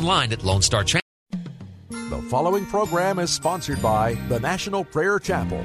Line at Lone Star Trans. The following program is sponsored by the National Prayer Chapel.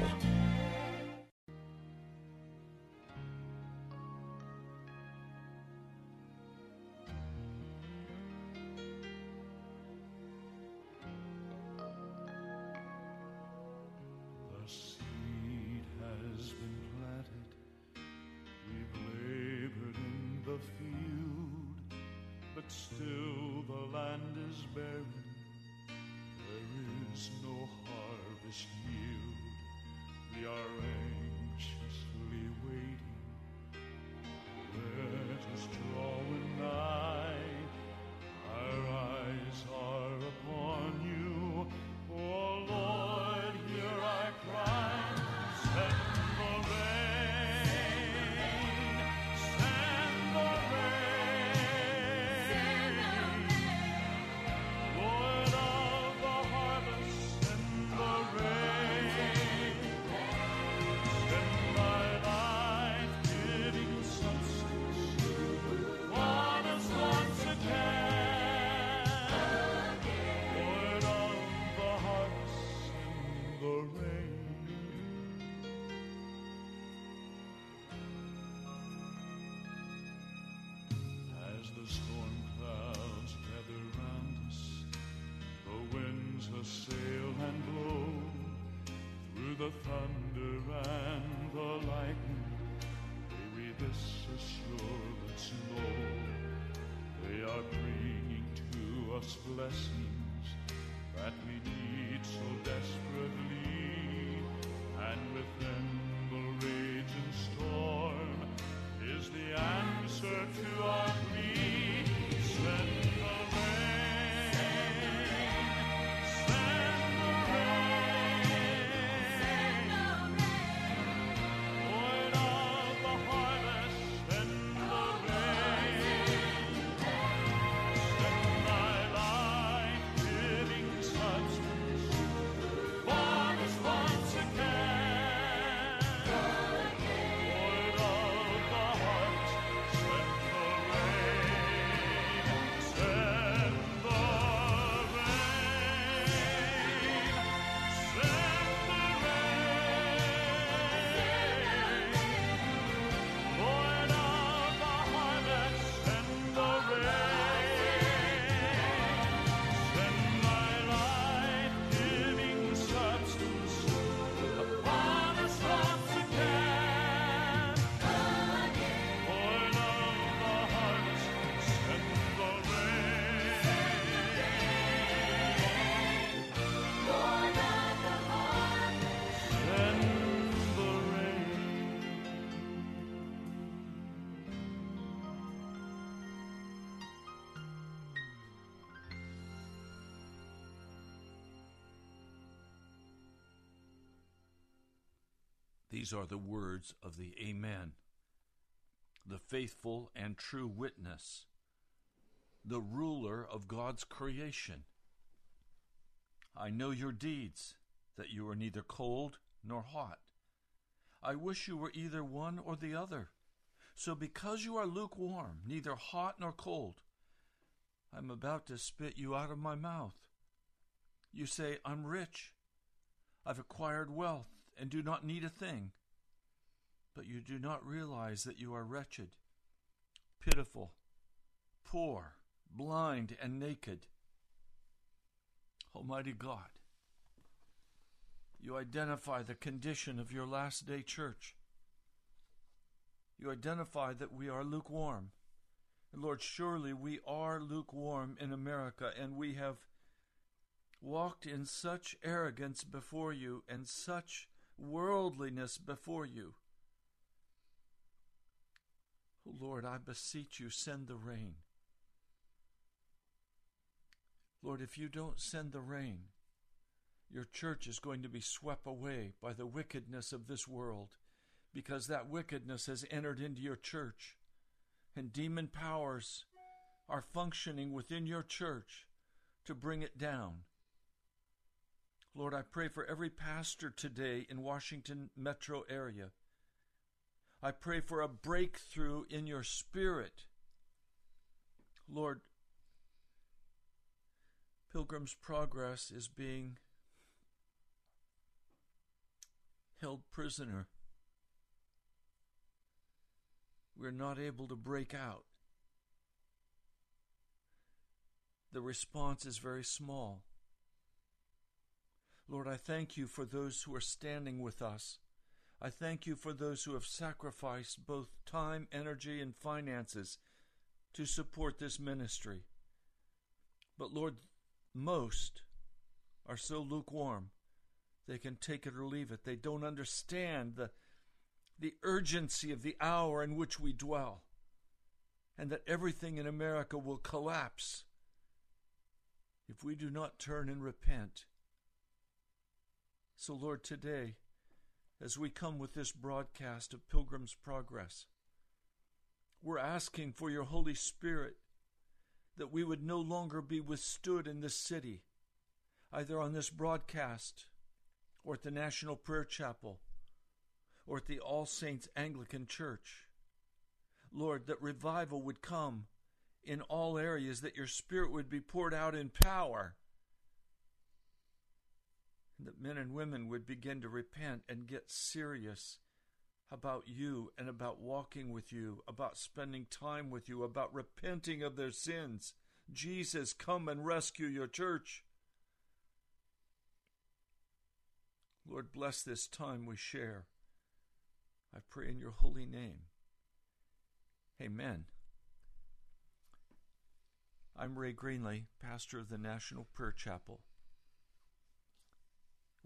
The thunder and the lightning. May we this assurance know: they are bringing to us blessings that we need so desperately, and within the These are the words of the Amen, the faithful and true witness, the ruler of God's creation. I know your deeds, that you are neither cold nor hot. I wish you were either one or the other. So because you are lukewarm, neither hot nor cold, I am about to spit you out of my mouth. You say, I'm rich. I've acquired wealth and do not need a thing. But you do not realize that you are wretched, pitiful, poor, blind, and naked. Almighty God, you identify the condition of your last day church. You identify that we are lukewarm. And Lord, surely we are lukewarm in America, and we have walked in such arrogance before you and such worldliness before you. Oh Lord, I beseech you, send the rain. Lord, if you don't send the rain, your church is going to be swept away by the wickedness of this world because that wickedness has entered into your church and demon powers are functioning within your church to bring it down. Lord, I pray for every pastor today in Washington metro area. I pray for a breakthrough in your spirit. Lord, Pilgrim's Progress is being held prisoner. We're not able to break out. The response is very small. Lord, I thank you for those who are standing with us. I thank you for those who have sacrificed both time, energy, and finances to support this ministry. But Lord, most are so lukewarm they can take it or leave it. They don't understand the, the urgency of the hour in which we dwell, and that everything in America will collapse if we do not turn and repent. So, Lord, today, as we come with this broadcast of Pilgrim's Progress, we're asking for your Holy Spirit that we would no longer be withstood in this city, either on this broadcast or at the National Prayer Chapel or at the All Saints Anglican Church. Lord, that revival would come in all areas, that your Spirit would be poured out in power, that men and women would begin to repent and get serious about you and about walking with you, about spending time with you, about repenting of their sins. Jesus, come and rescue your church. Lord, bless this time we share. I pray in your holy name. Amen. I'm Ray Greenley, pastor of the National Prayer Chapel.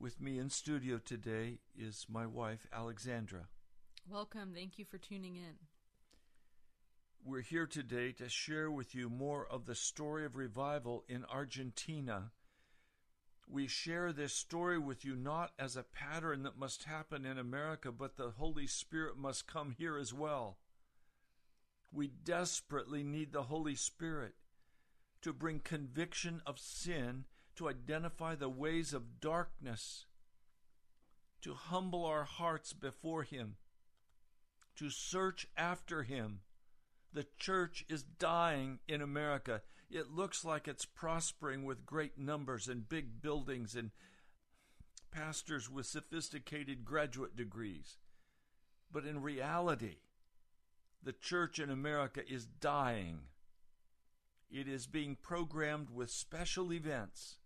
With me in studio today is my wife, Alexandra. Welcome. Thank you for tuning in. We're here today to share with you more of the story of revival in Argentina. We share this story with you not as a pattern that must happen in America, but the Holy Spirit must come here as well. We desperately need the Holy Spirit to bring conviction of sin, to identify the ways of darkness, to humble our hearts before Him, to search after Him. The church is dying in America. It looks like it's prospering with great numbers and big buildings and pastors with sophisticated graduate degrees. But in reality, the church in America is dying. It is being programmed with special events.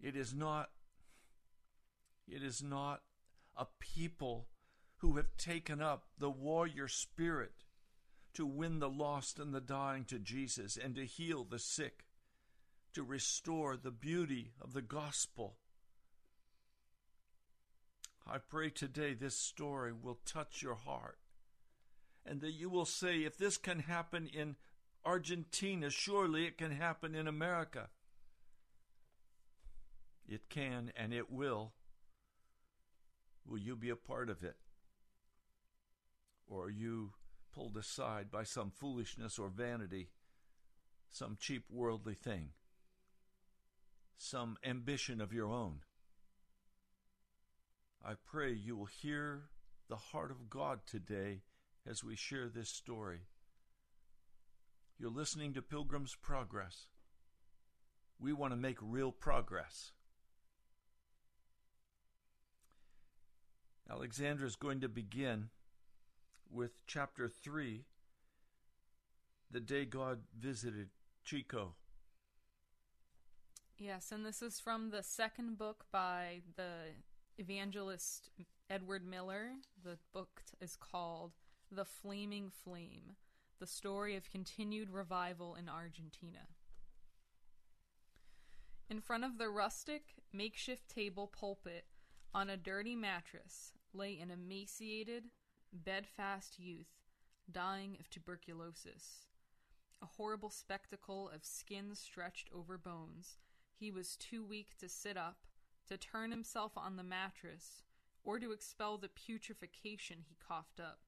It is not it is not a people who have taken up the warrior spirit to win the lost and the dying to Jesus and to heal the sick, to restore the beauty of the gospel. I pray today this story will touch your heart and that you will say, if this can happen in Argentina, surely it can happen in America. It can and it will. Will you be a part of it? Or are you pulled aside by some foolishness or vanity, some cheap worldly thing, some ambition of your own? I pray you will hear the heart of God today as we share this story. You're listening to Pilgrim's Progress. We want to make real progress. Alexandra is going to begin with chapter 3, the day God visited Chaco. Yes, and this is from the second book by the evangelist Edward Miller. The book is called The Flaming Flame The Story of Continued Revival in Argentina. In front of the rustic, makeshift table pulpit, on a dirty mattress, lay an emaciated, bedfast youth dying of tuberculosis. a horrible spectacle of skin stretched over bones. He was too weak to sit up, to turn himself on the mattress, or to expel the putrefaction he coughed up.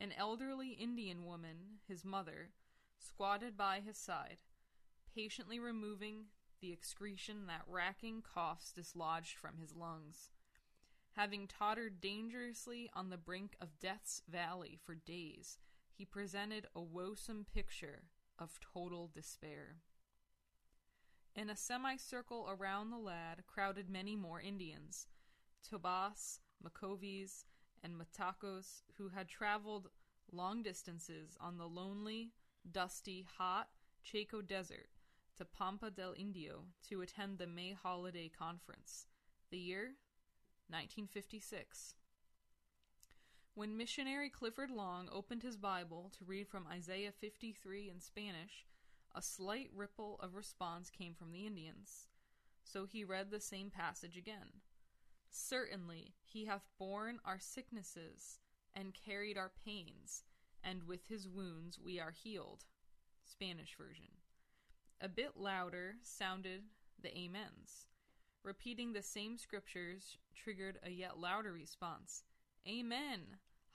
An elderly Indian woman, his mother, squatted by his side, patiently removing the excretion that racking coughs dislodged from his lungs. Having tottered dangerously on the brink of Death's Valley for days, he presented a woesome picture of total despair. In a semicircle around the lad crowded many more Indians, Tobas, Macovis, and Matacos, who had traveled long distances on the lonely, dusty, hot Chaco Desert to Pampa del Indio to attend the May Holiday Conference. The year 1956. When missionary Clifford Long opened his Bible to read from Isaiah 53 in Spanish, a slight ripple of response came from the Indians. So he read the same passage again. Certainly he hath borne our sicknesses and carried our pains, and with his wounds we are healed. Spanish version. A bit louder sounded the amens. Repeating the same scriptures triggered a yet louder response. Amen.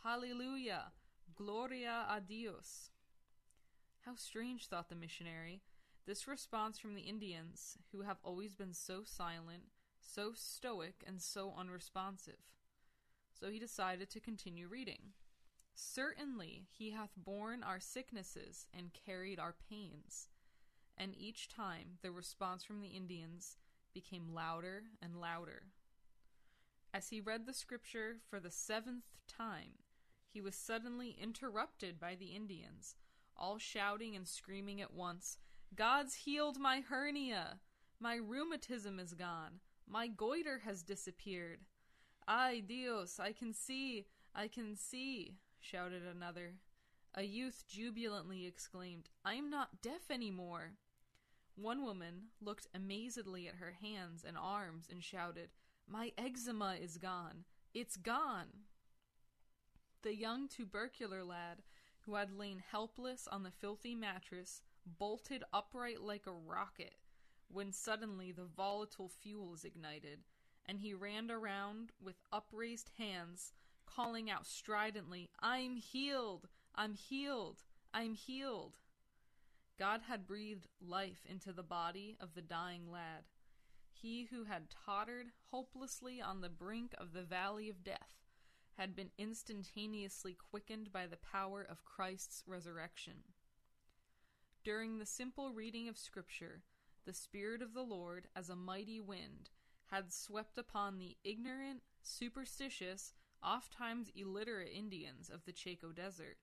Hallelujah. Gloria a Dios. How strange, thought the missionary, this response from the Indians, who have always been so silent, so stoic, and so unresponsive. So he decided to continue reading. Certainly he hath borne our sicknesses and carried our pains. And each time the response from the Indians became louder and louder. As he read the scripture for the seventh time, he was suddenly interrupted by the Indians, all shouting and screaming at once, God's healed my hernia! My rheumatism is gone! My goiter has disappeared! Ay, Dios, I can see! I can see! shouted another. A youth jubilantly exclaimed, I am not deaf any more! One woman looked amazedly at her hands and arms and shouted, My eczema is gone! It's gone! The young tubercular lad, who had lain helpless on the filthy mattress, bolted upright like a rocket when suddenly the volatile fuel is ignited, and he ran around with upraised hands, calling out stridently, I'm healed! I'm healed! I'm healed! God had breathed life into the body of the dying lad. He who had tottered hopelessly on the brink of the valley of death had been instantaneously quickened by the power of Christ's resurrection. During the simple reading of Scripture, the Spirit of the Lord, as a mighty wind, had swept upon the ignorant, superstitious, oft times illiterate Indians of the Chaco Desert.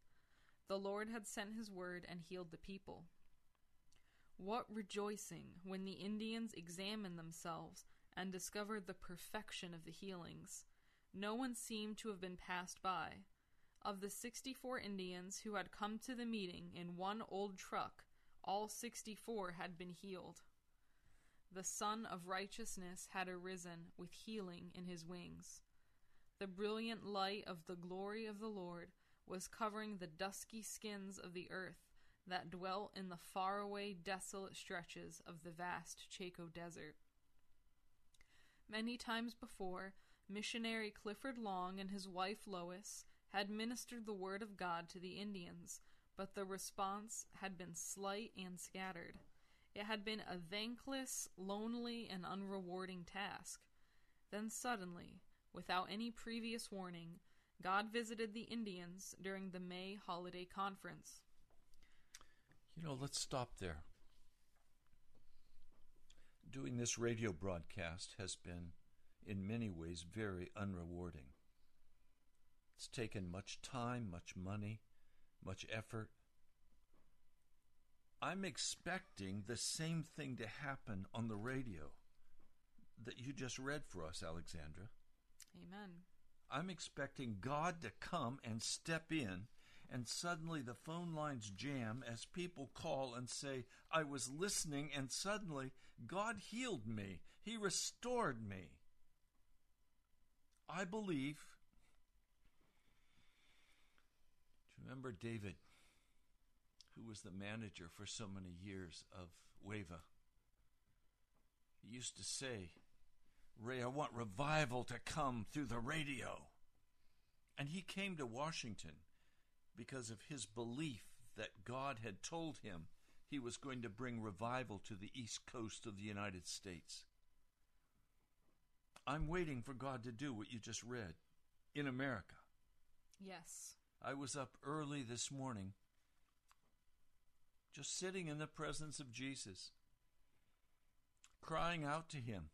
The Lord had sent his word and healed the people. What rejoicing when the Indians examined themselves and discovered the perfection of the healings. No one seemed to have been passed by. Of the 64 Indians who had come to the meeting in one old truck, all 64 had been healed. The Sun of Righteousness had arisen with healing in his wings. The brilliant light of the glory of the Lord was covering the dusky skins of the earth that dwelt in the faraway, desolate stretches of the vast Chaco Desert. Many times before, missionary Clifford Long and his wife Lois had ministered the word of God to the Indians, but the response had been slight and scattered. It had been a thankless, lonely, and unrewarding task. Then suddenly, without any previous warning, God visited the Indians during the May holiday conference. You know, let's stop there. Doing this radio broadcast has been, in many ways, very unrewarding. It's taken much time, much money, much effort. I'm expecting the same thing to happen on the radio that you just read for us, Alexandra. Amen. I'm expecting God to come and step in, and suddenly the phone lines jam as people call and say, I was listening, and suddenly God healed me. He restored me. I believe. Remember David? who was the manager for so many years of WAVA. He used to say, Ray, I want revival to come through the radio. And he came to Washington because of his belief that God had told him he was going to bring revival to the east coast of the United States. I'm waiting for God to do what you just read in America. Yes. I was up early this morning, just sitting in the presence of Jesus, crying out to him,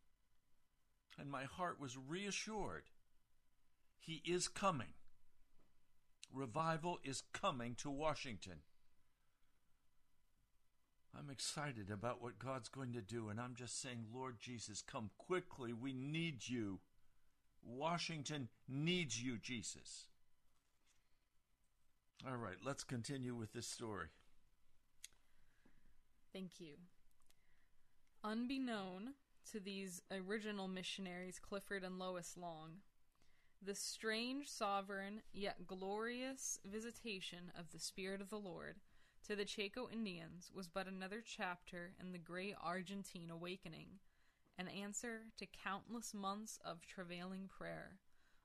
and my heart was reassured. He is coming. Revival is coming to Washington. I'm excited about what God's going to do, and I'm just saying, Lord Jesus, come quickly. We need you. Washington needs you, Jesus. All right, let's continue with this story. Thank you. Unbeknown to these original missionaries, Clifford and Lois Long, the strange, sovereign, yet glorious visitation of the Spirit of the Lord to the Chaco Indians was but another chapter in the great Argentine awakening, an answer to countless months of travailing prayer,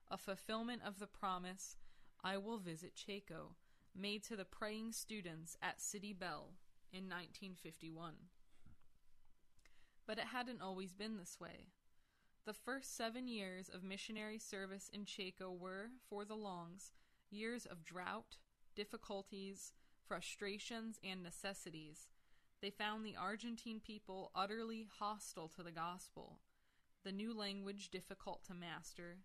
a fulfillment of the promise, I will visit Chaco, made to the praying students at City Bell in 1951. But it hadn't always been this way. The first seven years of missionary service in Chaco were, for the Longs, years of drought, difficulties, frustrations, and necessities. They found the Argentine people utterly hostile to the gospel, the new language difficult to master,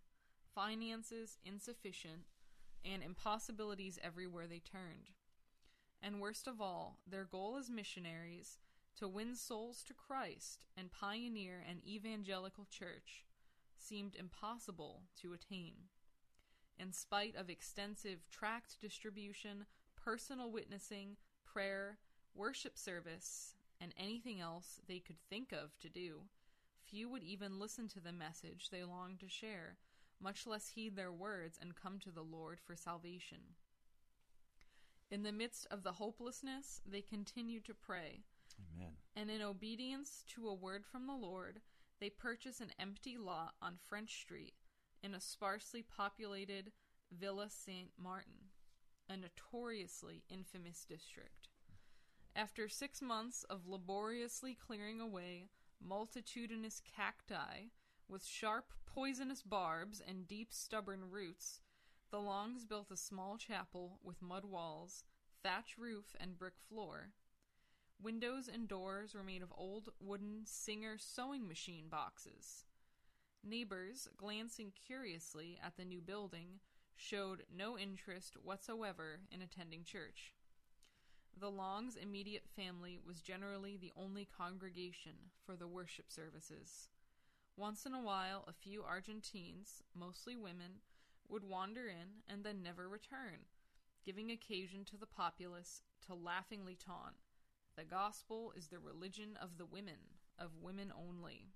finances insufficient, and impossibilities everywhere they turned. And worst of all, their goal as missionaries to win souls to Christ and pioneer an evangelical church seemed impossible to attain. In spite of extensive tract distribution, personal witnessing, prayer, worship service, and anything else they could think of to do, few would even listen to the message they longed to share, much less heed their words and come to the Lord for salvation. In the midst of the hopelessness, they continued to pray. Amen. And in obedience to a word from the Lord, they purchase an empty lot on French Street in a sparsely populated Villa Saint Martin, a notoriously infamous district. After six months of laboriously clearing away multitudinous cacti with sharp, poisonous barbs and deep, stubborn roots, the Longs built a small chapel with mud walls, thatch roof, and brick floor. Windows and doors were made of old wooden Singer sewing machine boxes. Neighbors, glancing curiously at the new building, showed no interest whatsoever in attending church. The Long's immediate family was generally the only congregation for the worship services. Once in a while, a few Argentines, mostly women, would wander in and then never return, giving occasion to the populace to laughingly taunt, The gospel is the religion of the women, of women only.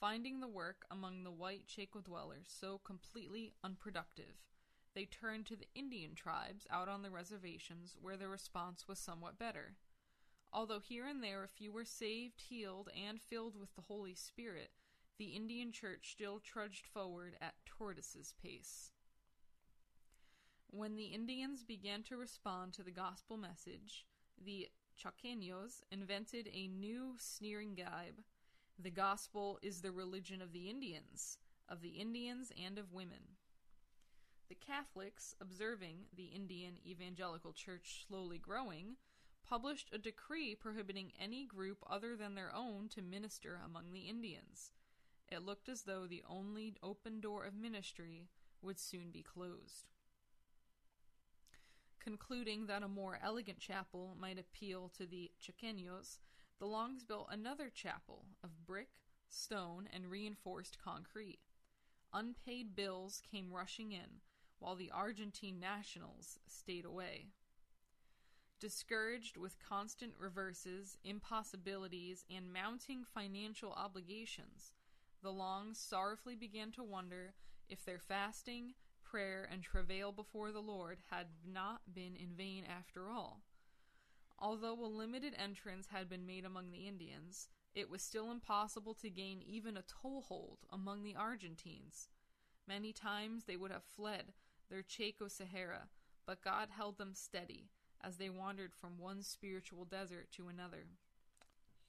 Finding the work among the white Chaco dwellers so completely unproductive, they turned to the Indian tribes out on the reservations where the response was somewhat better. Although here and there a few were saved, healed, and filled with the Holy Spirit, the Indian church still trudged forward at tortoise's pace. When the Indians began to respond to the gospel message, the Chaqueños invented a new sneering gibe. The gospel is the religion of the Indians, of the Indians and of women. The Catholics, observing the Indian evangelical church slowly growing, published a decree prohibiting any group other than their own to minister among the Indians. It looked as though the only open door of ministry would soon be closed. Concluding that a more elegant chapel might appeal to the Chaqueños, the Longs built another chapel of brick, stone, and reinforced concrete. Unpaid bills came rushing in, while the Argentine nationals stayed away. Discouraged with constant reverses, impossibilities, and mounting financial obligations, the Longs sorrowfully began to wonder if their fasting, prayer, and travail before the Lord had not been in vain after all. Although a limited entrance had been made among the Indians, it was still impossible to gain even a toehold among the Argentines. Many times they would have fled their Chaco Sahara, but God held them steady as they wandered from one spiritual desert to another.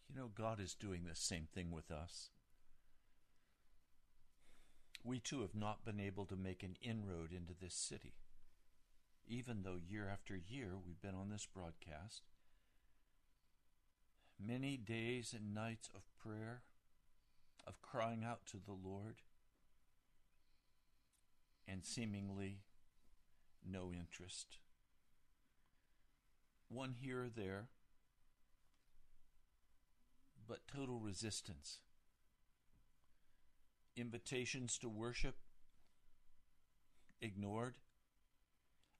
You know, God is doing the same thing with us. We too have not been able to make an inroad into this city. Even though year after year we've been on this broadcast, many days and nights of prayer, of crying out to the Lord, and seemingly no interest. One here or there, but total resistance. Invitations to worship ignored.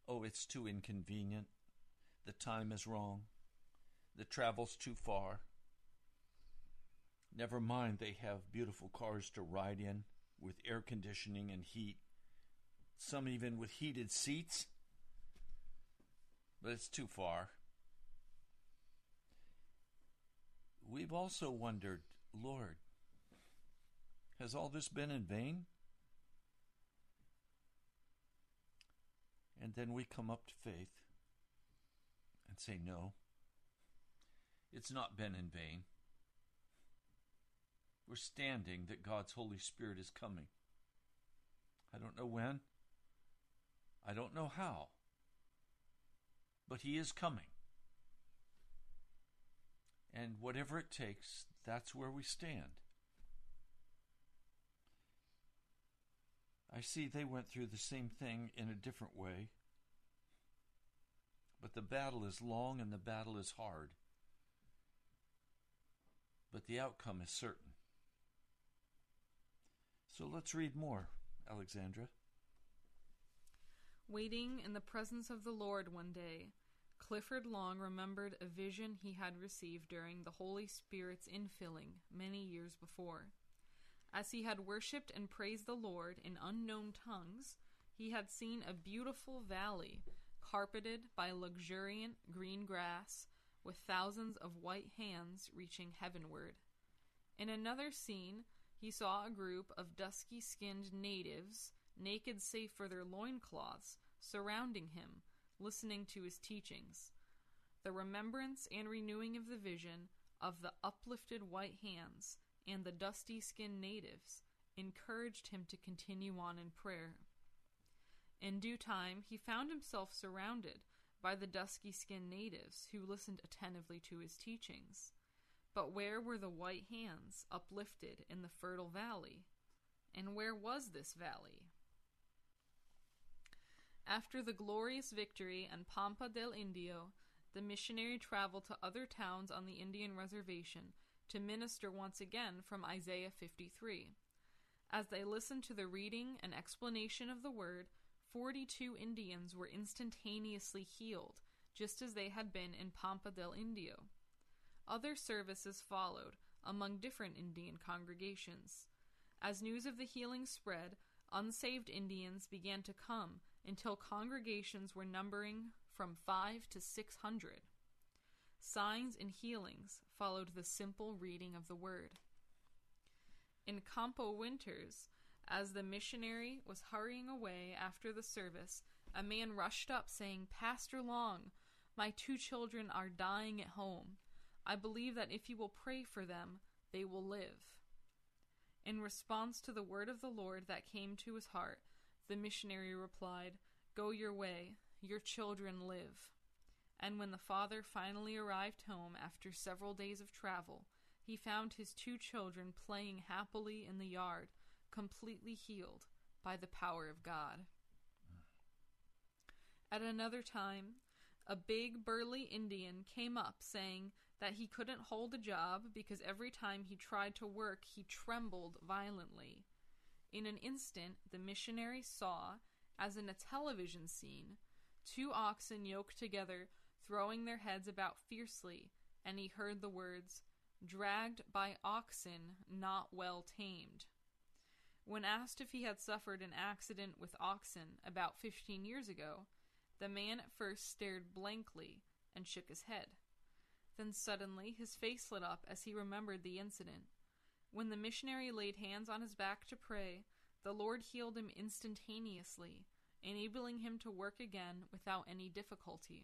Oh, it's too inconvenient. The time is wrong. The travel's too far. Never mind, they have beautiful cars to ride in with air conditioning and heat, some even with heated seats. But it's too far. We've also wondered, Lord, has all this been in vain? And then we come up to faith and say, No, it's not been in vain. We're standing that God's Holy Spirit is coming. I don't know when, I don't know how, but He is coming. And whatever it takes, that's where we stand. I see they went through the same thing in a different way. But the battle is long and the battle is hard. But the outcome is certain. So let's read more, Alexandra. Waiting in the presence of the Lord one day, Clifford Long remembered a vision he had received during the Holy Spirit's infilling many years before. As he had worshipped and praised the Lord in unknown tongues, he had seen a beautiful valley carpeted by luxuriant green grass with thousands of white hands reaching heavenward. In another scene, he saw a group of dusky skinned natives, naked save for their loincloths, surrounding him, listening to his teachings. The remembrance and renewing of the vision of the uplifted white hands and the dusty skinned natives encouraged him to continue on in prayer. In due time, he found himself surrounded by the dusky skinned natives who listened attentively to his teachings. But where were the white hands uplifted in the fertile valley? And where was this valley? After the glorious victory in Pampa del Indio, the missionary traveled to other towns on the Indian reservation to minister once again from Isaiah 53. As they listened to the reading and explanation of the word, 42 Indians were instantaneously healed, just as they had been in Pampa del Indio. Other services followed among different Indian congregations. As news of the healing spread, unsaved Indians began to come until congregations were numbering from five to six hundred. Signs and healings followed the simple reading of the word. In Campo Winters, as the missionary was hurrying away after the service, a man rushed up saying, Pastor Long, my two children are dying at home. I believe that if you will pray for them, they will live. In response to the word of the Lord that came to his heart, the missionary replied, Go your way, your children live. And when the father finally arrived home after several days of travel, he found his two children playing happily in the yard, completely healed by the power of God. At another time, a big burly Indian came up saying that he couldn't hold a job because every time he tried to work, he trembled violently. In an instant, the missionary saw, as in a television scene, two oxen yoked together, throwing their heads about fiercely, and he heard the words, Dragged by oxen not well tamed. When asked if he had suffered an accident with oxen about fifteen years ago, the man at first stared blankly and shook his head. Then suddenly his face lit up as he remembered the incident. When the missionary laid hands on his back to pray, the Lord healed him instantaneously, enabling him to work again without any difficulty.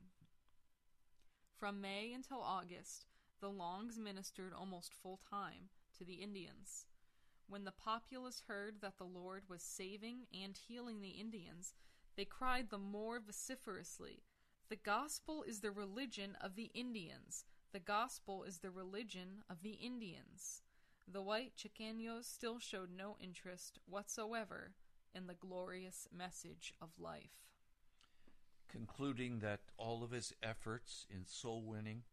From May until August, the Longs ministered almost full time to the Indians. When the populace heard that the Lord was saving and healing the Indians, they cried the more vociferously, The gospel is the religion of the Indians! The gospel is the religion of the Indians! The white Chaqueños still showed no interest whatsoever in the glorious message of life. Concluding that all of his efforts in soul winning,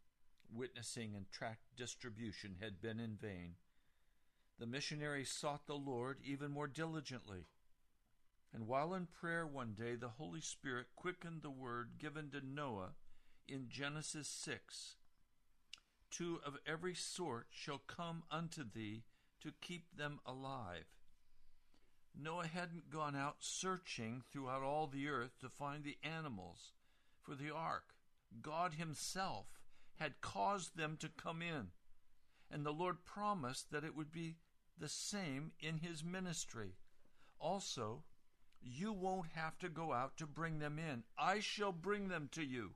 witnessing, and tract distribution had been in vain, the missionary sought the Lord even more diligently. And while in prayer one day, the Holy Spirit quickened the word given to Noah in Genesis 6 Two of every sort shall come unto thee to keep them alive. Noah hadn't gone out searching throughout all the earth to find the animals for the ark. God Himself had caused them to come in, and the Lord promised that it would be the same in His ministry. Also, you won't have to go out to bring them in. I shall bring them to you.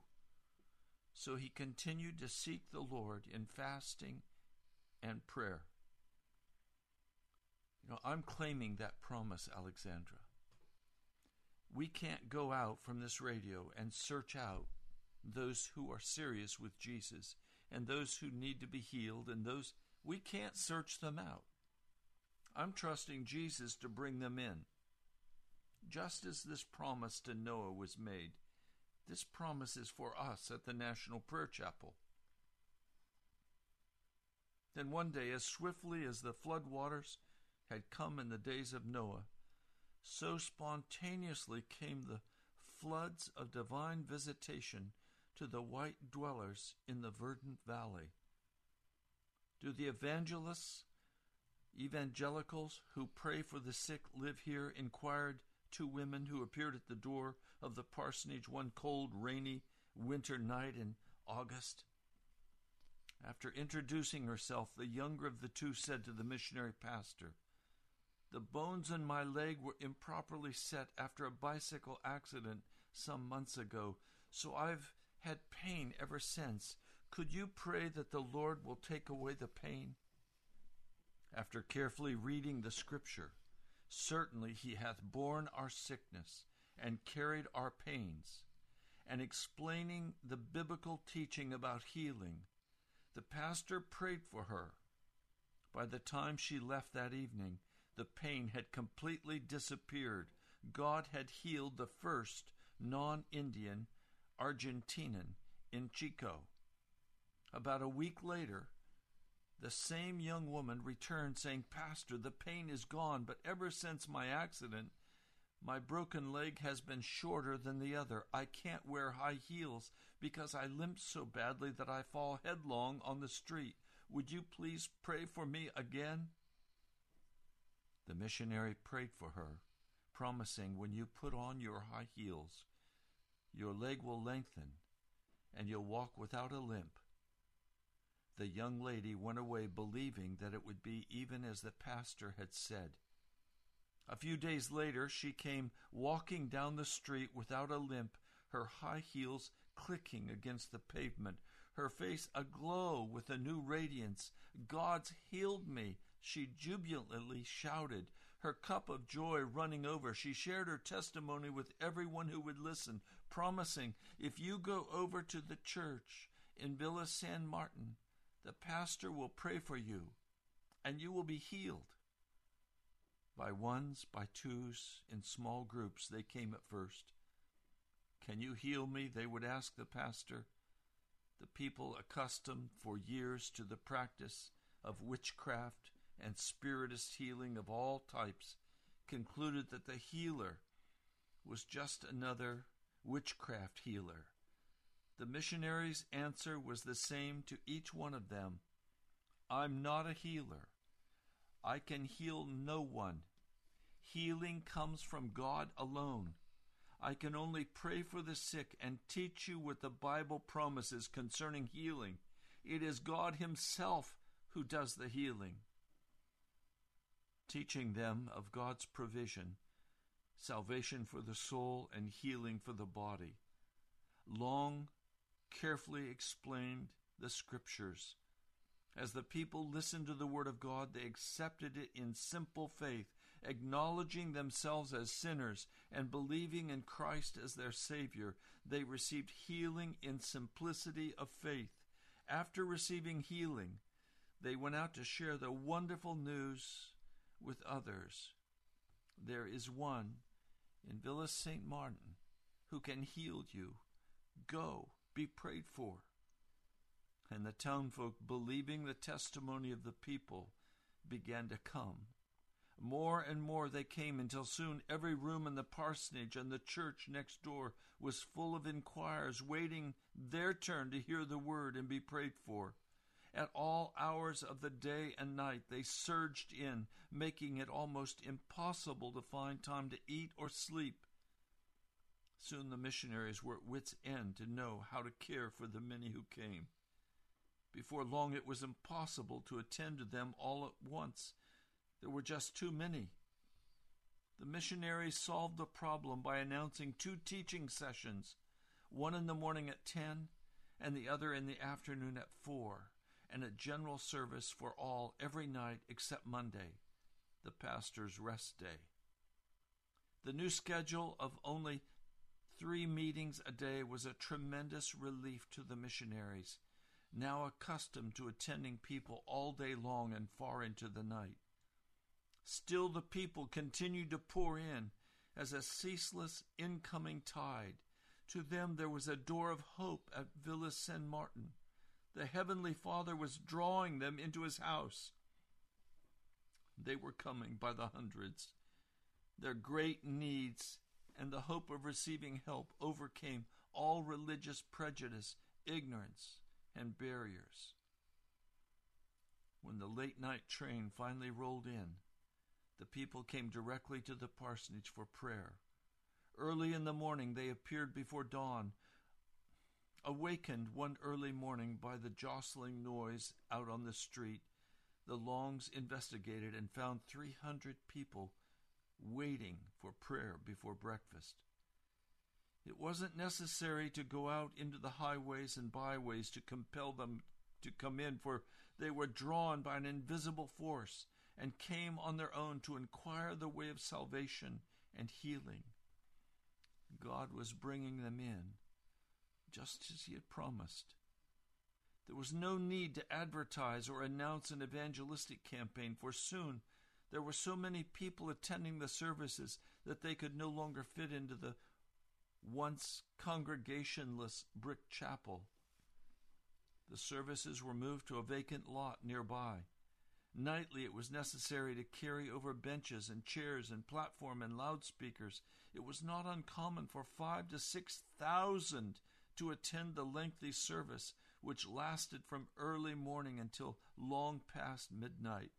So he continued to seek the Lord in fasting and prayer. I'm claiming that promise, Alexandra. We can't go out from this radio and search out those who are serious with Jesus and those who need to be healed and those we can't search them out. I'm trusting Jesus to bring them in. Just as this promise to Noah was made, this promise is for us at the National Prayer Chapel. Then one day, as swiftly as the flood waters had come in the days of Noah, so spontaneously came the floods of divine visitation to the white dwellers in the verdant valley. Do the evangelists, evangelicals who pray for the sick live here? inquired two women who appeared at the door of the parsonage one cold, rainy winter night in August. After introducing herself, the younger of the two said to the missionary pastor, The bones in my leg were improperly set after a bicycle accident some months ago, so I've had pain ever since. Could you pray that the Lord will take away the pain? After carefully reading the scripture, Certainly he hath borne our sickness and carried our pains. And explaining the biblical teaching about healing, the pastor prayed for her. By the time she left that evening, the pain had completely disappeared. God had healed the first non Indian Argentinian in Chaco. About a week later, the same young woman returned saying, Pastor, the pain is gone, but ever since my accident, my broken leg has been shorter than the other. I can't wear high heels because I limp so badly that I fall headlong on the street. Would you please pray for me again? The missionary prayed for her, promising, When you put on your high heels, your leg will lengthen and you'll walk without a limp the young lady went away believing that it would be even as the pastor had said. A few days later, she came walking down the street without a limp, her high heels clicking against the pavement, her face aglow with a new radiance. God's healed me, she jubilantly shouted, her cup of joy running over. She shared her testimony with everyone who would listen, promising, If you go over to the church in Villa San Martin, the pastor will pray for you, and you will be healed. By ones, by twos, in small groups, they came at first. Can you heal me? They would ask the pastor. The people, accustomed for years to the practice of witchcraft and spiritist healing of all types, concluded that the healer was just another witchcraft healer the missionary's answer was the same to each one of them I'm not a healer. I can heal no one. Healing comes from God alone. I can only pray for the sick and teach you what the Bible promises concerning healing. it is God Himself who does the healing. Teaching them of God's provision, salvation for the soul and healing for the body. Long, carefully explained the Scriptures. As the people listened to the Word of God, they accepted it in simple faith, acknowledging themselves as sinners and believing in Christ as their Savior. They received healing in simplicity of faith. After receiving healing, they went out to share the wonderful news with others. There is one in Villa San Martin who can heal you. Go, be prayed for. And the townfolk, believing the testimony of the people, began to come. More and more they came until soon every room in the parsonage and the church next door was full of inquirers waiting their turn to hear the word and be prayed for. At all hours of the day and night they surged in, making it almost impossible to find time to eat or sleep. Soon the missionaries were at wits' end to know how to care for the many who came. Before long it was impossible to attend to them all at once. There were just too many. The missionaries solved the problem by announcing two teaching sessions, one in the morning at 10 and the other in the afternoon at 4, and a general service for all every night except Monday, the pastor's rest day. The new schedule of only three meetings a day was a tremendous relief to the missionaries, now accustomed to attending people all day long and far into the night. Still, the people continued to pour in as a ceaseless incoming tide. To them, there was a door of hope at Villa San Martin. The Heavenly Father was drawing them into His house. They were coming by the hundreds. Their great needs and the hope of receiving help overcame all religious prejudice, ignorance, and barriers. When the late night train finally rolled in, the people came directly to the parsonage for prayer. Early in the morning they appeared before dawn, awakened one early morning by the jostling noise out on the street. The Longs investigated and found 300 people waiting for prayer before breakfast. It wasn't necessary to go out into the highways and byways to compel them to come in, for they were drawn by an invisible force and came on their own to inquire the way of salvation and healing. God was bringing them in, just as He had promised. There was no need to advertise or announce an evangelistic campaign, for soon there were so many people attending the services that they could no longer fit into the once congregationless brick chapel. The services were moved to a vacant lot nearby. Nightly, it was necessary to carry over benches and chairs and platform and loudspeakers. It was not uncommon for five to six thousand to attend the lengthy service, which lasted from early morning until long past midnight.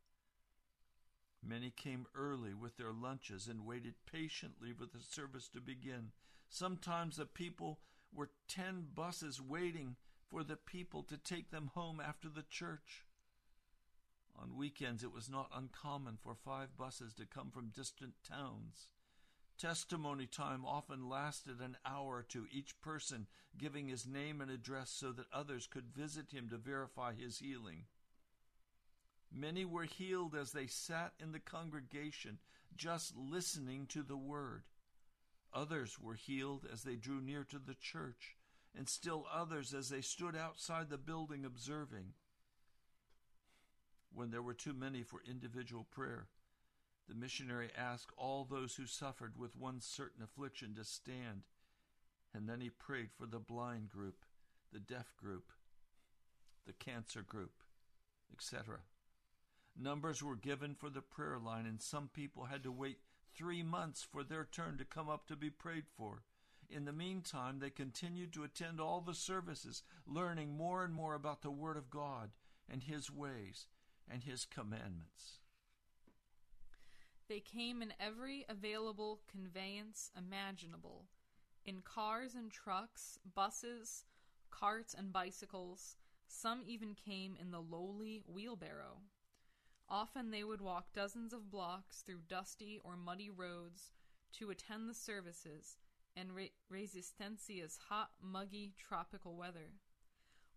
Many came early with their lunches and waited patiently for the service to begin. Sometimes the people were ten buses waiting for the people to take them home after the church. On weekends, it was not uncommon for five buses to come from distant towns. Testimony time often lasted an hour two, each person giving his name and address so that others could visit him to verify his healing. Many were healed as they sat in the congregation, just listening to the word. Others were healed as they drew near to the church, and still others as they stood outside the building observing. When there were too many for individual prayer, the missionary asked all those who suffered with one certain affliction to stand, and then he prayed for the blind group, the deaf group, the cancer group, etc. Numbers were given for the prayer line, and some people had to wait three months for their turn to come up to be prayed for. In the meantime, they continued to attend all the services, learning more and more about the Word of God and His ways and His commandments. They came in every available conveyance imaginable in cars and trucks, buses, carts and bicycles, Some even came in the lowly wheelbarrow. Often they would walk dozens of blocks through dusty or muddy roads to attend the services and re- Resistencia's hot, muggy, tropical weather.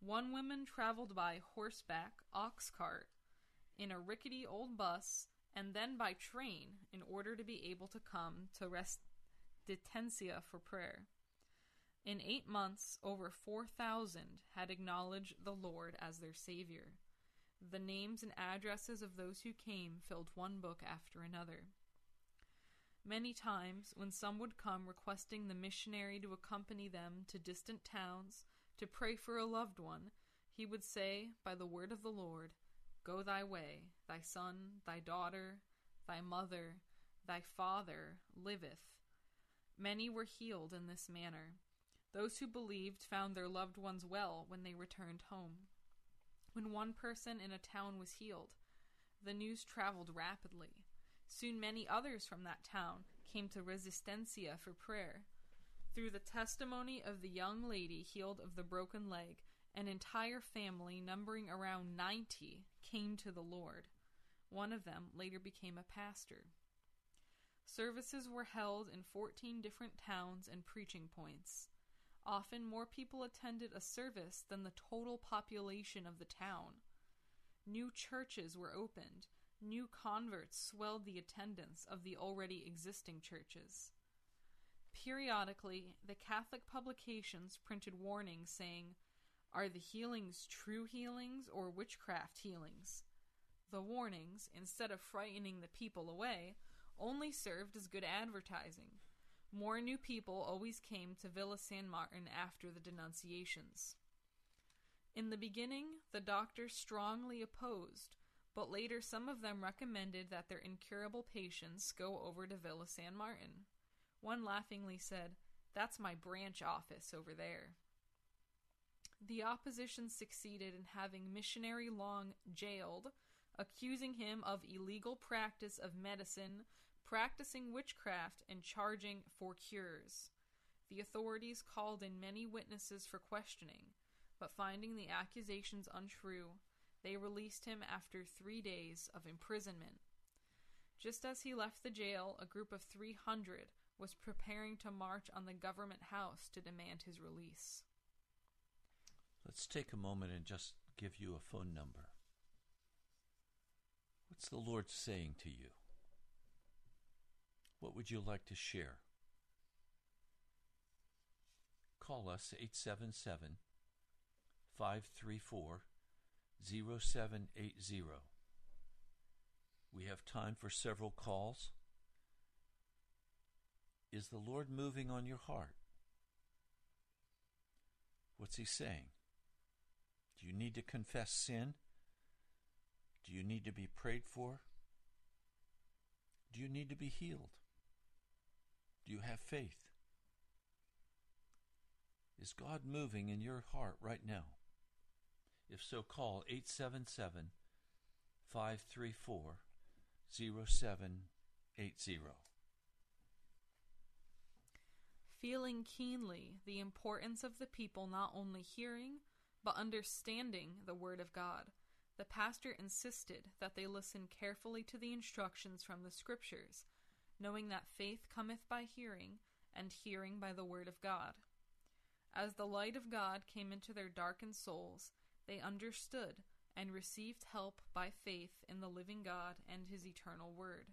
One woman traveled by horseback, ox cart, in a rickety old bus, and then by train in order to be able to come to Resistencia for prayer. In eight months, over 4,000 had acknowledged the Lord as their Savior. The names and addresses of those who came filled one book after another. Many times, when some would come requesting the missionary to accompany them to distant towns to pray for a loved one, he would say, by the word of the Lord, Go thy way, thy son, thy daughter, thy mother, thy father liveth. Many were healed in this manner. Those who believed found their loved ones well when they returned home. When one person in a town was healed, the news traveled rapidly. Soon many others from that town came to Resistencia for prayer. Through the testimony of the young lady healed of the broken leg, an entire family numbering around 90 came to the Lord. One of them later became a pastor. Services were held in 14 different towns and preaching points. Often more people attended a service than the total population of the town. New churches were opened, new converts swelled the attendance of the already existing churches. Periodically, the Catholic publications printed warnings saying, Are the healings true healings or witchcraft healings? The warnings, instead of frightening the people away, only served as good advertising. More new people always came to Villa San Martin after the denunciations. In the beginning, the doctors strongly opposed, but later some of them recommended that their incurable patients go over to Villa San Martin. One laughingly said, That's my branch office over there. The opposition succeeded in having missionary Long jailed, accusing him of illegal practice of medicine practicing witchcraft, and charging for cures. The authorities called in many witnesses for questioning, but finding the accusations untrue, they released him after three days of imprisonment. Just as he left the jail, a group of 300 was preparing to march on the government house to demand his release. Let's take a moment and just give you a phone number. What's the Lord saying to you? What would you like to share? Call us 877 534 0780. We have time for several calls. Is the Lord moving on your heart? What's He saying? Do you need to confess sin? Do you need to be prayed for? Do you need to be healed? Do you have faith? Is God moving in your heart right now? If so, call 877 534 0780. Feeling keenly the importance of the people not only hearing, but understanding the Word of God, the pastor insisted that they listen carefully to the instructions from the Scriptures knowing that faith cometh by hearing, and hearing by the word of God. As the light of God came into their darkened souls, they understood and received help by faith in the living God and his eternal word.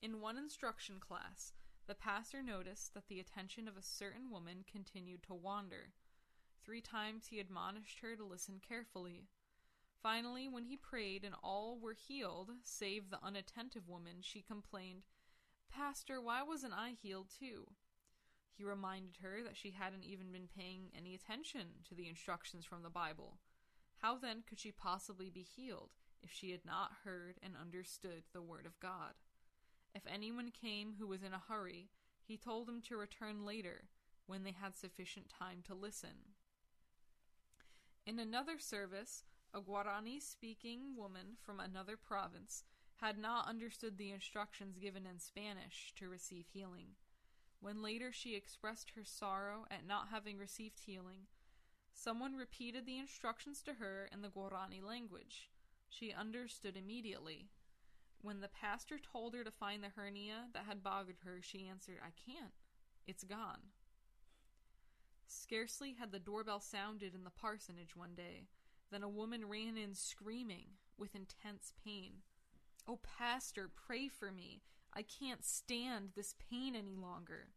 In one instruction class, the pastor noticed that the attention of a certain woman continued to wander. Three times he admonished her to listen carefully. Finally, when he prayed and all were healed, save the unattentive woman, she complained, Pastor, why wasn't I healed too? He reminded her that she hadn't even been paying any attention to the instructions from the Bible. How then could she possibly be healed if she had not heard and understood the Word of God? If anyone came who was in a hurry, he told them to return later, when they had sufficient time to listen. In another service, a Guarani speaking woman from another province had not understood the instructions given in Spanish to receive healing. When later she expressed her sorrow at not having received healing, Someone repeated the instructions to her in the Guarani language. She understood immediately. When the pastor told her to find the hernia that had bothered her, she answered, I can't. It's gone. Scarcely had the doorbell sounded in the parsonage one day than a woman ran in screaming with intense pain. Oh, Pastor, pray for me. I can't stand this pain any longer.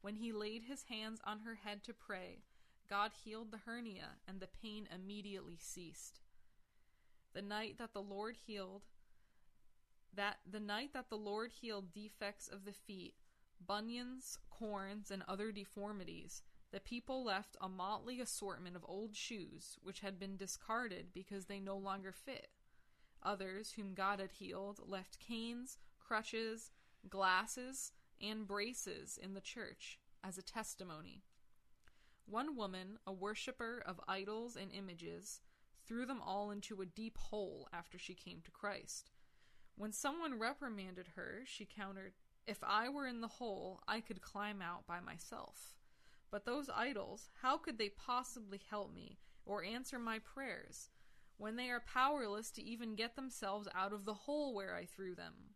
When he laid his hands on her head to pray, God healed the hernia and the pain immediately ceased. The night that the Lord healed that the night that the Lord healed defects of the feet, bunions, corns, and other deformities, the people left a motley assortment of old shoes which had been discarded because they no longer fit. Others, whom God had healed, left canes, crutches, glasses, and braces in the church as a testimony. One woman, a worshipper of idols and images, threw them all into a deep hole after she came to Christ. When someone reprimanded her, she countered, If I were in the hole, I could climb out by myself. But those idols, how could they possibly help me or answer my prayers when they are powerless to even get themselves out of the hole where I threw them?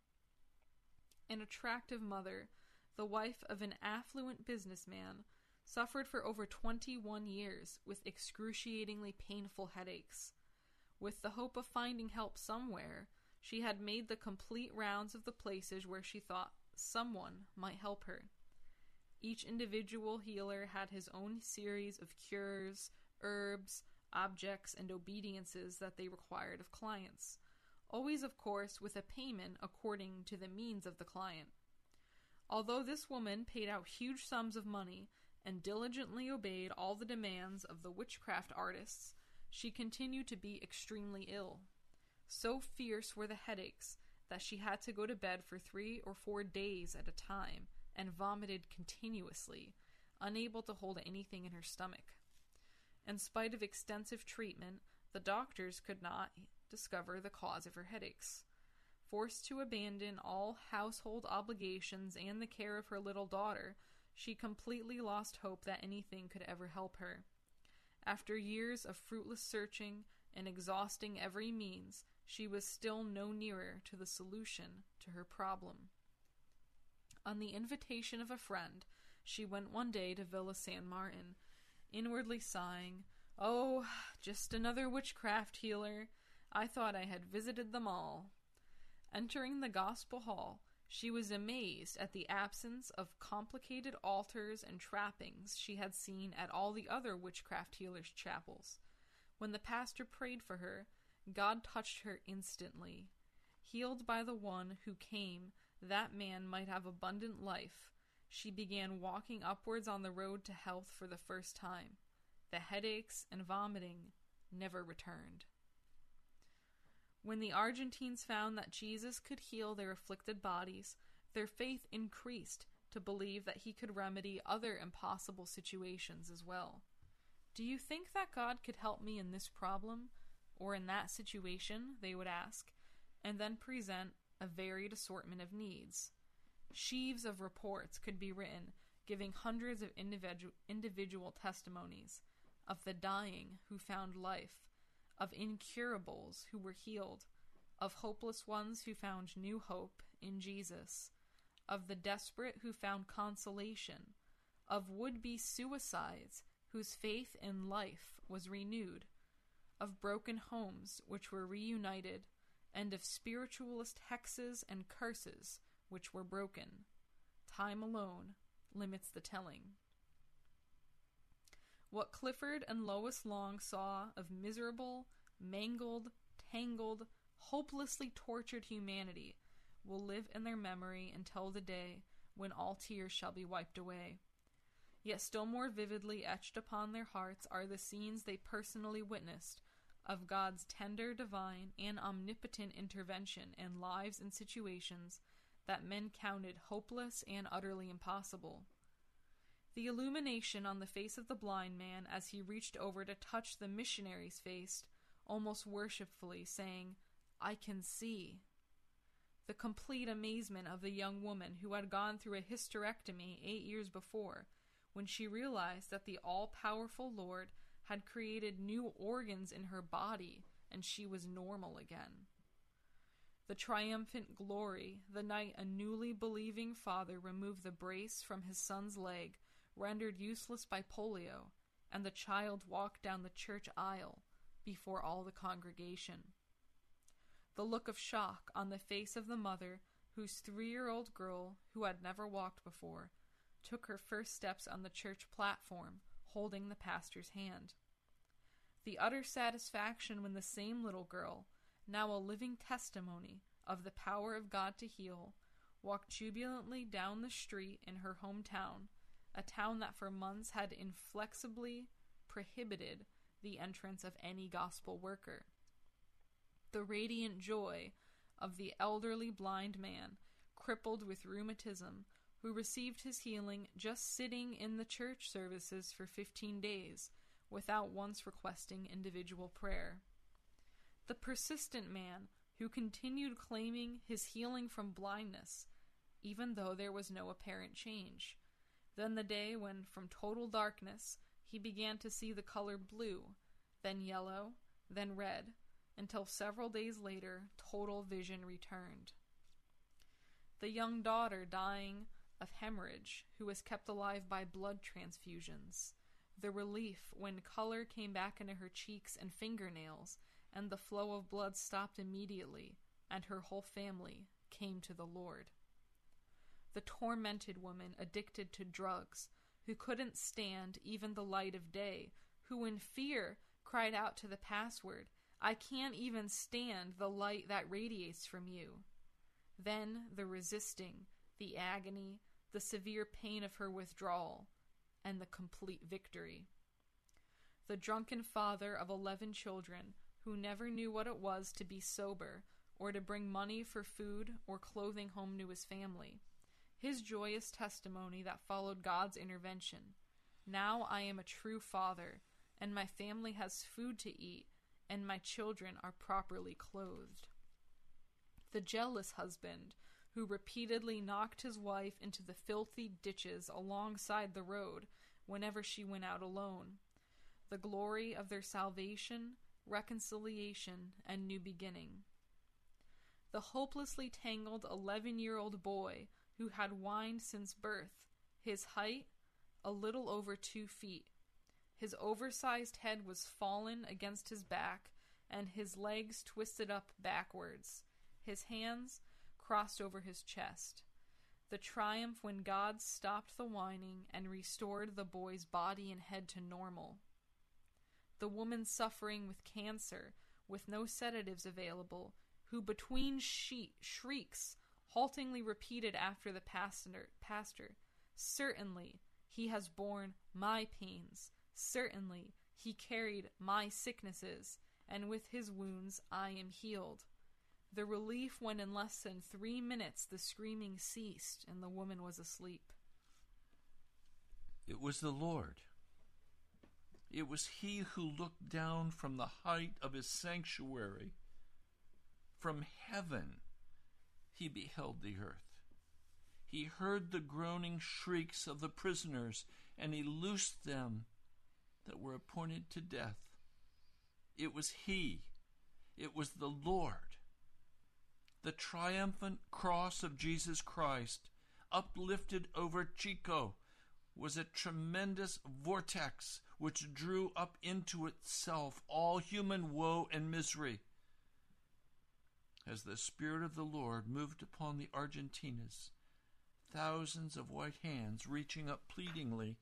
An attractive mother, the wife of an affluent businessman, suffered for over 21 years with excruciatingly painful headaches. With the hope of finding help somewhere, she had made the complete rounds of the places where she thought someone might help her. Each individual healer had his own series of cures, herbs, objects, and obediences that they required of clients, always, of course, with a payment according to the means of the client. Although this woman paid out huge sums of money and diligently obeyed all the demands of the witchcraft artists, she continued to be extremely ill. So fierce were the headaches that she had to go to bed for three or four days at a time and vomited continuously, unable to hold anything in her stomach. In spite of extensive treatment, the doctors could not discover the cause of her headaches. Forced to abandon all household obligations and the care of her little daughter, she completely lost hope that anything could ever help her. After years of fruitless searching and exhausting every means, she was still no nearer to the solution to her problem. On the invitation of a friend, she went one day to Villa San Martin, inwardly sighing, Oh, just another witchcraft healer. I thought I had visited them all. Entering the Gospel Hall, she was amazed at the absence of complicated altars and trappings she had seen at all the other witchcraft healers' chapels. When the pastor prayed for her, God touched her instantly. Healed by the one who came that man might have abundant life, she began walking upwards on the road to health for the first time. The headaches and vomiting never returned. When the Argentines found that Jesus could heal their afflicted bodies, their faith increased to believe that he could remedy other impossible situations as well. Do you think that God could help me in this problem or in that situation? They would ask, and then present a varied assortment of needs. Sheaves of reports could be written, giving hundreds of individu- individual testimonies of the dying who found life, of incurables who were healed, of hopeless ones who found new hope in Jesus, of the desperate who found consolation, of would be suicides whose faith in life was renewed, of broken homes which were reunited, and of spiritualist hexes and curses which were broken. Time alone limits the telling. What Clifford and Lois Long saw of miserable, mangled, tangled, hopelessly tortured humanity will live in their memory until the day when all tears shall be wiped away. Yet still more vividly etched upon their hearts are the scenes they personally witnessed of God's tender, divine, and omnipotent intervention in lives and situations that men counted hopeless and utterly impossible. The illumination on the face of the blind man as he reached over to touch the missionary's face, almost worshipfully, saying, I can see. The complete amazement of the young woman who had gone through a hysterectomy eight years before, when she realized that the all powerful Lord had created new organs in her body, and she was normal again. The triumphant glory, the night a newly believing father removed the brace from his son's leg, rendered useless by polio, and the child walked down the church aisle before all the congregation. The look of shock on the face of the mother, whose three year old girl, who had never walked before, took her first steps on the church platform, holding the pastor's hand. The utter satisfaction when the same little girl, now a living testimony of the power of God to heal, walked jubilantly down the street in her hometown, a town that for months had inflexibly prohibited the entrance of any gospel worker. The radiant joy of the elderly blind man, crippled with rheumatism, who received his healing just sitting in the church services for 15 days without once requesting individual prayer. The persistent man who continued claiming his healing from blindness, even though there was no apparent change. Then the day when, from total darkness, he began to see the color blue, then yellow, then red, until several days later total vision returned. The young daughter dying of hemorrhage, who was kept alive by blood transfusions. The relief when color came back into her cheeks and fingernails, and the flow of blood stopped immediately, and her whole family came to the Lord. The tormented woman addicted to drugs, who couldn't stand even the light of day, who in fear cried out to the password, I can't even stand the light that radiates from you. Then the resisting, the agony, the severe pain of her withdrawal, and the complete victory. The drunken father of eleven children, who never knew what it was to be sober, or to bring money for food or clothing home to his family. His joyous testimony that followed God's intervention. Now I am a true father, and my family has food to eat, and my children are properly clothed. The jealous husband, who repeatedly knocked his wife into the filthy ditches alongside the road whenever she went out alone. The glory of their salvation, reconciliation, and new beginning. The hopelessly tangled 11 year old boy who had whined since birth, his height a little over two feet. His oversized head was fallen against his back, and his legs twisted up backwards. His hands crossed over his chest. The triumph when God stopped the whining and restored the boy's body and head to normal. The woman suffering with cancer, with no sedatives available, who between she- shrieks haltingly repeated after the pastor, pastor, Certainly he has borne my pains. Certainly he carried my sicknesses, and with his wounds I am healed. The relief when in less than three minutes the screaming ceased and the woman was asleep. It was the Lord. It was He who looked down from the height of His sanctuary. From heaven, He beheld the earth. He heard the groaning shrieks of the prisoners, and He loosed them that were appointed to death. It was He, it was the Lord the triumphant cross of Jesus Christ, uplifted over Chaco, was a tremendous vortex which drew up into itself all human woe and misery. As the Spirit of the Lord moved upon the Argentinas, thousands of white hands reaching up pleadingly,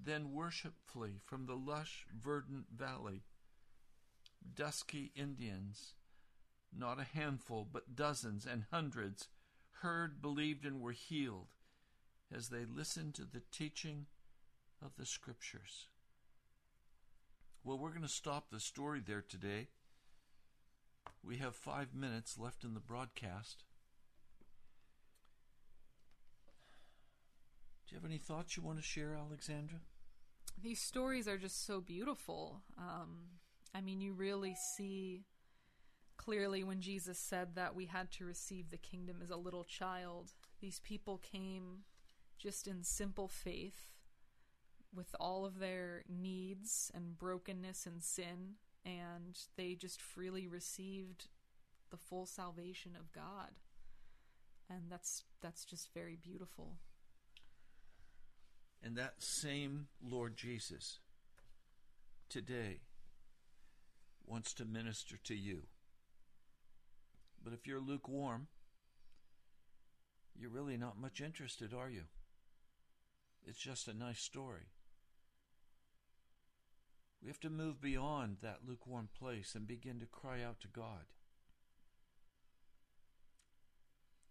then worshipfully from the lush, verdant valley, dusky Indians, not a handful, but dozens and hundreds, heard, believed, and were healed as they listened to the teaching of the Scriptures. Well, we're going to stop the story there today. We have five minutes left in the broadcast. Do you have any thoughts you want to share, Alexandra? These stories are just so beautiful. Um, I mean, you really see clearly when Jesus said that we had to receive the kingdom as a little child. These people came just in simple faith, with all of their needs and brokenness and sin, and they just freely received the full salvation of God. And that's that's just very beautiful. And that same Lord Jesus today wants to minister to you. But if you're lukewarm, you're really not much interested, are you? It's just a nice story. We have to move beyond that lukewarm place and begin to cry out to God.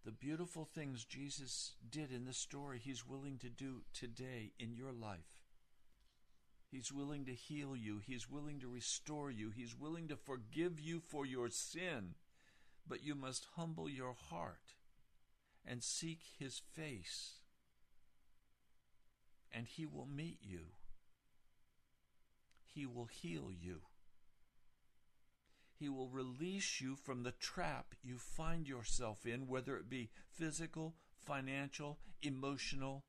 The beautiful things Jesus did in this story, He's willing to do today in your life. He's willing to heal you. He's willing to restore you. He's willing to forgive you for your sin. But you must humble your heart and seek His face, and He will meet you. He will heal you. He will release you from the trap you find yourself in, whether it be physical, financial, emotional.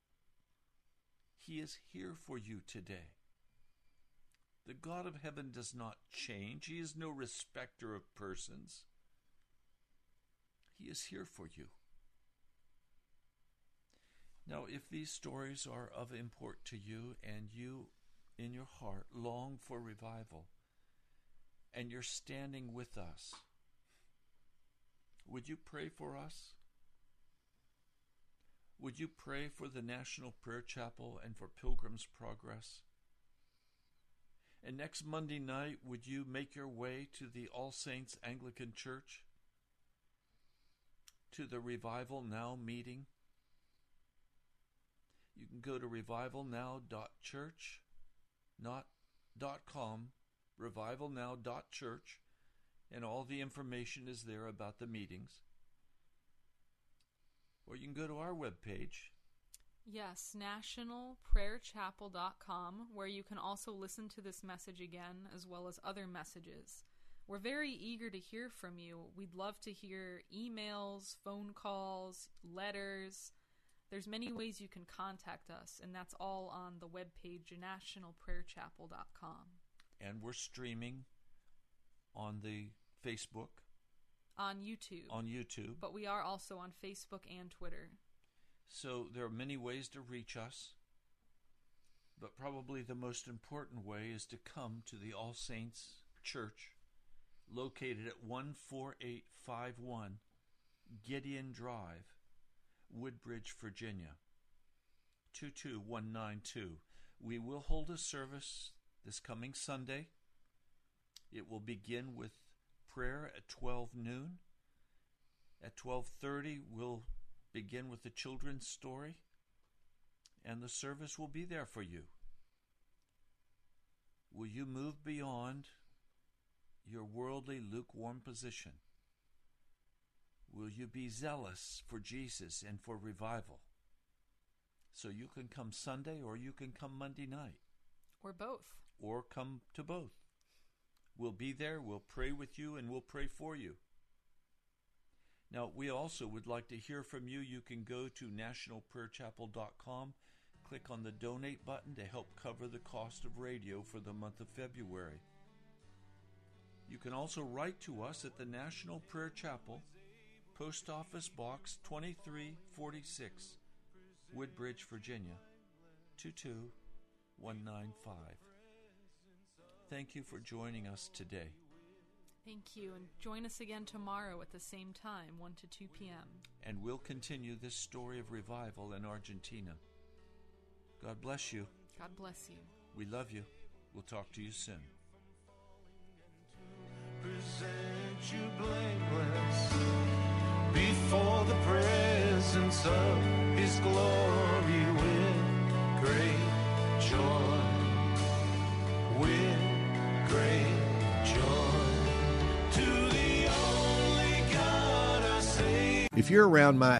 He is here for you today. The God of heaven does not change, He is no respecter of persons. He is here for you. Now, if these stories are of import to you and you in your heart long for revival, and you're standing with us, would you pray for us? Would you pray for the National Prayer Chapel and for Pilgrim's Progress? And next Monday night, would you make your way to the All Saints Anglican Church? To the Revival Now meeting? You can go to revivalnow.church, not dot .com, revivalnow.church, and all the information is there about the meetings. Or you can go to our webpage, Yes, nationalprayerchapel.com, where you can also listen to this message again as well as other messages. We're very eager to hear from you. We'd love to hear emails, phone calls, letters. There's many ways you can contact us, and that's all on the webpage nationalprayerchapel.com. and we're streaming on the Facebook, On YouTube. on YouTube. but we are also on Facebook and Twitter. So there are many ways to reach us, but probably the most important way is to come to the All Saints Church, located at 14851 Gideon Drive, Woodbridge, Virginia, 22192. We will hold a service this coming Sunday. It will begin with prayer at 12 noon. At 12:30 we'll begin with the children's story, and the service will be there for you. Will you move beyond your worldly lukewarm position? Will you be zealous for Jesus and for revival? So you can come Sunday or you can come Monday night Or both. or come to both. We'll be there, we'll pray with you, and we'll pray for you. Now, we also would like to hear from you. You can go to nationalprayerchapel.com, click on the donate button to help cover the cost of radio for the month of February. You can also write to us at the National Prayer Chapel, Post Office Box 2346, Woodbridge, Virginia 22195. Thank you for joining us today. Thank you. And join us again tomorrow at the same time, 1 to 2 p.m. and we'll continue this story of revival in Argentina. God bless you. God bless you. We love you. We'll talk to you soon. Present you blameless before the presence of his glory with great joy with great joy. To the only God I say If you're around my